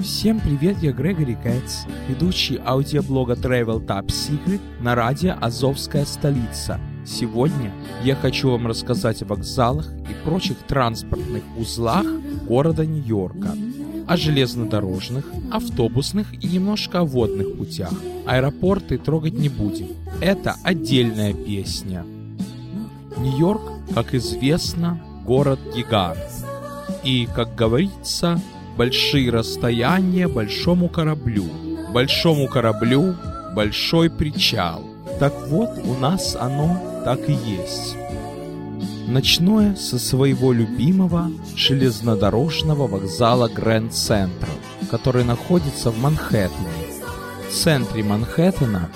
Всем привет, я Грегори Кэтс, ведущий аудиоблога Travel Top Secret на радио «Азовская столица». Сегодня я хочу вам рассказать о вокзалах и прочих транспортных узлах города Нью-Йорка, о железнодорожных, автобусных и немножко о водных путях. Аэропорты трогать не будем. Это отдельная песня. Нью-Йорк, как известно, город-гигант. И, как говорится, большие расстояния большому кораблю. Большому кораблю большой причал. Так вот, у нас оно так и есть. Ночное со своего любимого железнодорожного вокзала Грэнд Централ, который находится в Манхэттене. В центре Манхэттена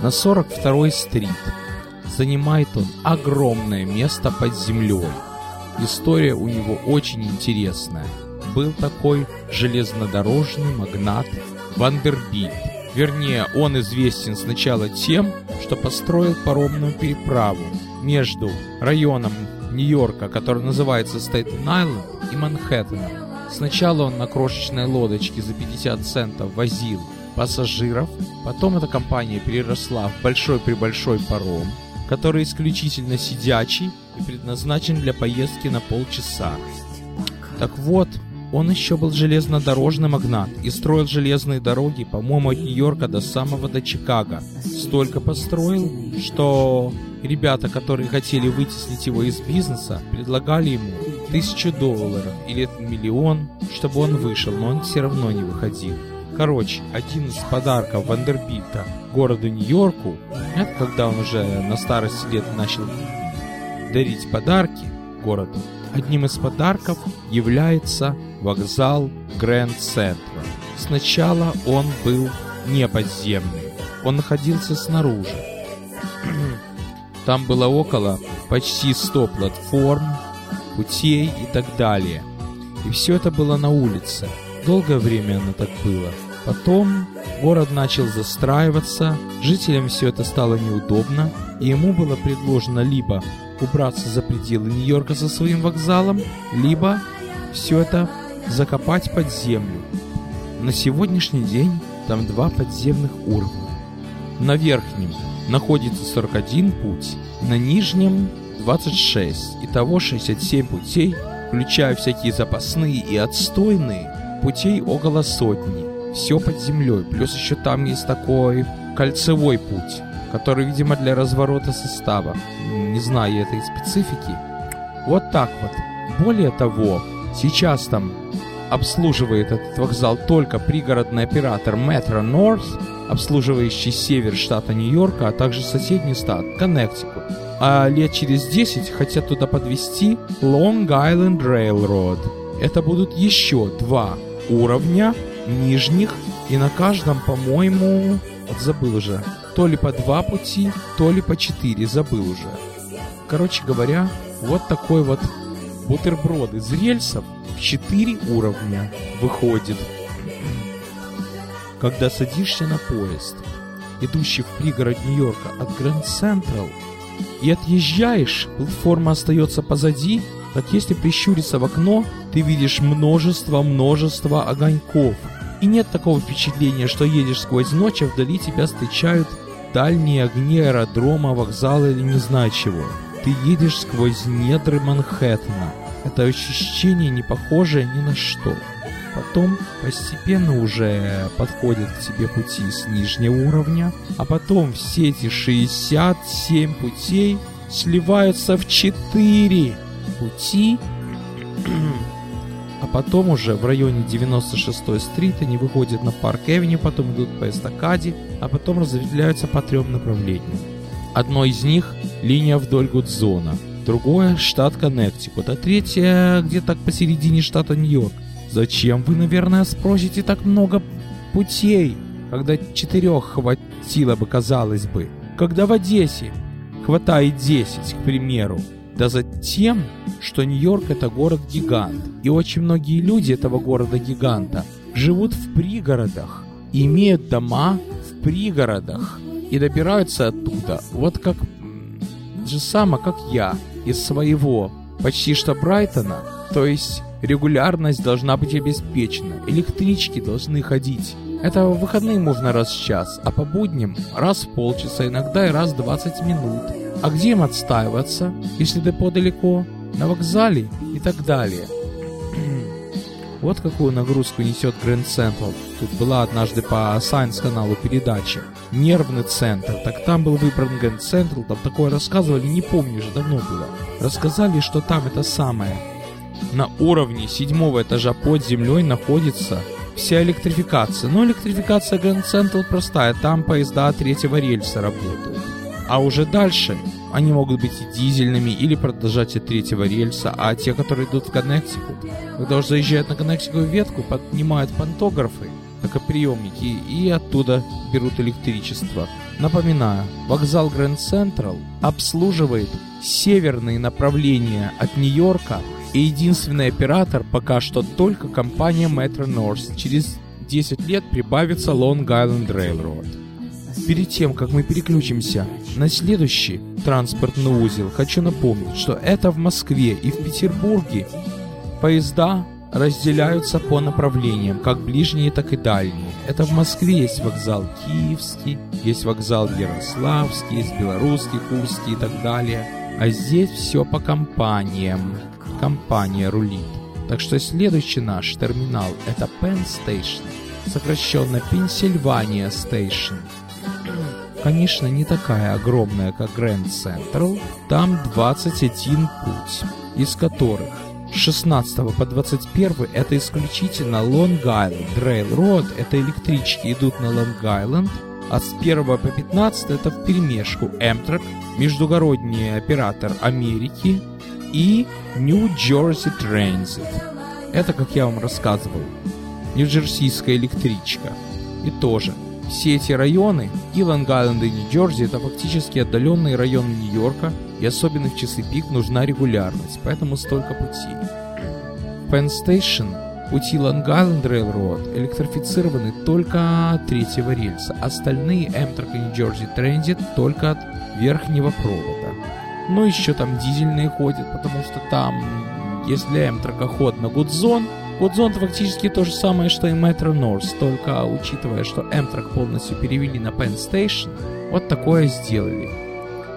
на 42-й стрит. Занимает он огромное место под землей. История у него очень интересная – был такой железнодорожный магнат Вандербильт. Вернее, он известен сначала тем, что построил паромную переправу между районом Нью-Йорка, который называется Стейтен-Айленд, и Манхэттеном. Сначала он на крошечной лодочке за 50 центов возил пассажиров, потом эта компания переросла в большой-пребольшой паром, который исключительно сидячий и предназначен для поездки на полчаса. Так вот, он еще был железнодорожный магнат и строил железные дороги, по-моему, от Нью-Йорка до самого до Чикаго. Столько построил, что ребята, которые хотели вытеснить его из бизнеса, предлагали ему тысячу долларов или миллион, чтобы он вышел, но он все равно не выходил. Короче, один из подарков Вандербильта городу Нью-Йорку, это когда он уже на старости лет начал дарить подарки городу, Одним из подарков является вокзал Грэнд Центра. Сначала он был не подземный, он находился снаружи. Там было около почти 100 платформ, путей и так далее. И все это было на улице. Долгое время оно так было. Потом город начал застраиваться, жителям все это стало неудобно, и ему было предложено либо убраться за пределы Нью-Йорка со своим вокзалом, либо все это закопать под землю. На сегодняшний день там два подземных уровня. На верхнем находится 41 путь, на нижнем 26. Итого 67 путей, включая всякие запасные и отстойные, путей около сотни. Все под землей. Плюс еще там есть такой кольцевой путь который, видимо, для разворота состава. Не знаю этой специфики. Вот так вот. Более того, сейчас там обслуживает этот вокзал только пригородный оператор Metro North, обслуживающий север штата Нью-Йорка, а также соседний штат Коннектикут. А лет через 10 хотят туда подвести Long Island Railroad. Это будут еще два уровня нижних, и на каждом, по-моему, забыл уже, то ли по два пути, то ли по четыре, забыл уже. Короче говоря, вот такой вот бутерброд из рельсов в четыре уровня выходит. Когда садишься на поезд, идущий в пригород Нью-Йорка от Гранд Централ, и отъезжаешь, платформа остается позади, так если прищуриться в окно, ты видишь множество-множество огоньков. И нет такого впечатления, что едешь сквозь ночь, а вдали тебя встречают дальние огни аэродрома, вокзала или не знаю чего. Ты едешь сквозь недры Манхэттена. Это ощущение не похожее ни на что. Потом постепенно уже подходят к тебе пути с нижнего уровня, а потом все эти 67 путей сливаются в 4 пути а потом уже в районе 96-й Street они выходят на Park Avenue, потом идут по эстакаде, а потом разветвляются по трем направлениям. Одно из них – линия вдоль Гудзона, другое – штат Коннектикут, а третье – где-то посередине штата Нью-Йорк. Зачем вы, наверное, спросите так много путей, когда четырех хватило бы, казалось бы, когда в Одессе хватает 10, к примеру. Да затем, что Нью-Йорк это город-гигант, и очень многие люди этого города-гиганта живут в пригородах, имеют дома в пригородах, и добираются оттуда, вот как же само, как я, из своего почти что Брайтона, то есть Регулярность должна быть обеспечена, электрички должны ходить. Это в выходные можно раз в час, а по будням раз в полчаса, иногда и раз в 20 минут. А где им отстаиваться, если депо далеко? На вокзале и так далее. Вот какую нагрузку несет Grand Central. Тут была однажды по Science каналу передача. Нервный центр. Так там был выбран Grand Central, там такое рассказывали, не помню, уже давно было. Рассказали, что там это самое. На уровне седьмого этажа под землей находится вся электрификация. Но электрификация Grand Central простая, там поезда третьего рельса работают. А уже дальше они могут быть и дизельными, или продолжать от третьего рельса, а те, которые идут в Коннектикут, когда уже заезжают на Коннектикую ветку, поднимают пантографы, токоприемники, и оттуда берут электричество. Напоминаю, вокзал Grand Central обслуживает северные направления от Нью-Йорка, и единственный оператор пока что только компания Metro North. Через 10 лет прибавится Long Island Railroad. Перед тем, как мы переключимся на следующий транспортный узел, хочу напомнить, что это в Москве и в Петербурге поезда разделяются по направлениям, как ближние, так и дальние. Это в Москве есть вокзал Киевский, есть вокзал Ярославский, есть Белорусский, Курский и так далее. А здесь все по компаниям. Компания рулит. Так что следующий наш терминал это Penn Station, сокращенно Pennsylvania Station. Конечно, не такая огромная, как Grand Central. Там 21 путь, из которых 16 по 21 это исключительно Long Island Railroad, это электрички идут на Long Island, а с 1 по 15 это в перемешку Amtrak, междугородний оператор Америки и New Jersey Transit. Это, как я вам рассказывал, нью-джерсийская электричка. И тоже – все эти районы, и Лонг-Айленд, и Нью-Джерси, это фактически отдаленные районы Нью-Йорка, и особенно в часы пик нужна регулярность, поэтому столько путей. Penn Station, пути Лонг-Айленд Railroad электрифицированы только от третьего рельса, остальные Amtrak и Нью-Джерси Transit только от верхнего провода. Но еще там дизельные ходят, потому что там, если Amtrak ход на Гудзон, Гудзон фактически то же самое, что и Metro North, только учитывая, что Amtrak полностью перевели на Penn Station, вот такое сделали.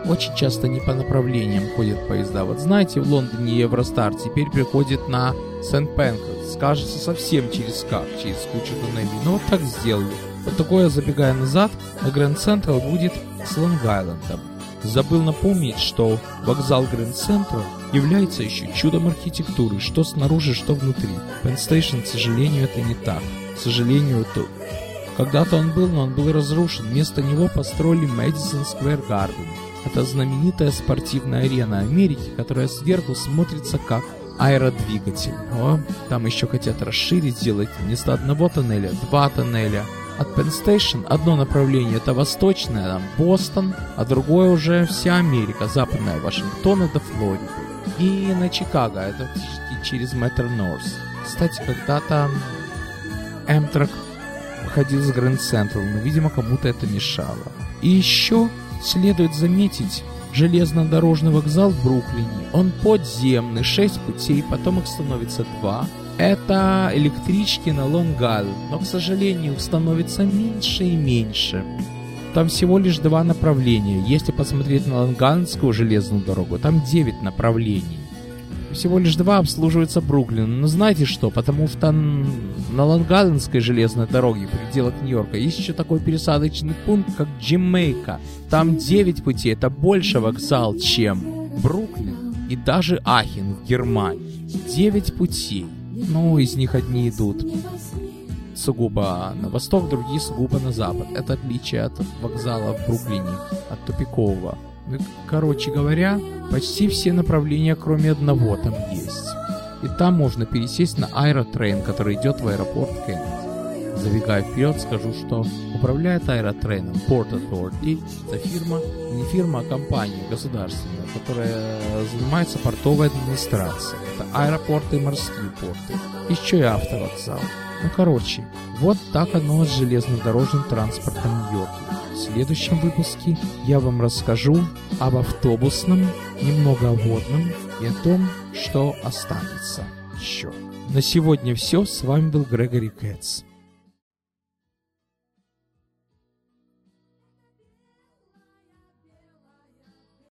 Очень часто не по направлениям ходят поезда. Вот знаете, в Лондоне Евростар теперь приходит на Сент Пенкас. Скажется совсем через как, через кучу туннелей. Но вот так сделали. Вот такое, забегая назад, на Гранд Централ будет с Лонг-Айлендом. Забыл напомнить, что вокзал Гранд Централ является еще чудом архитектуры, что снаружи, что внутри. Station, к сожалению, это не так. К сожалению, то... Когда-то он был, но он был разрушен. Вместо него построили Madison Square Garden. Это знаменитая спортивная арена Америки, которая сверху смотрится как аэродвигатель. О, там еще хотят расширить, сделать вместо одного тоннеля два тоннеля. От Penn Station одно направление это восточное, там Бостон, а другое уже вся Америка, западная Вашингтон до Флориды. И на Чикаго, это через Metro North. Кстати, когда-то Amtrak ходил с Grand Central, но, видимо, кому-то это мешало. И еще следует заметить железнодорожный вокзал в Бруклине. Он подземный, 6 путей, потом их становится 2. Это электрички на Лонг-Айленд, но, к сожалению, становится меньше и меньше. Там всего лишь два направления. Если посмотреть на Лонганскую железную дорогу, там 9 направлений. Всего лишь два обслуживается Бруклин. Но знаете что? Потому что на Лонгалендской железной дороге в пределах Нью-Йорка есть еще такой пересадочный пункт, как Джимейка. Там 9 путей. Это больше вокзал, чем Бруклин и даже Ахен в Германии. 9 путей. Ну, из них одни идут сугубо на восток, другие сугубо на запад. Это отличие от вокзала в Бруклине, от тупикового. Ну, короче говоря, почти все направления, кроме одного, там есть. И там можно пересесть на аэротрейн, который идет в аэропорт Кеннеди. Забегая вперед, скажу, что управляет аэротрейном Port Authority. Это фирма, не фирма, а компания государственная, которая занимается портовой администрацией. Это аэропорты и морские порты. Еще и автовокзал. Ну короче, вот так оно с железнодорожным транспортом Нью-Йорке. В следующем выпуске я вам расскажу об автобусном, немного о водном и о том, что останется еще. На сегодня все. С вами был Грегори Кэтс.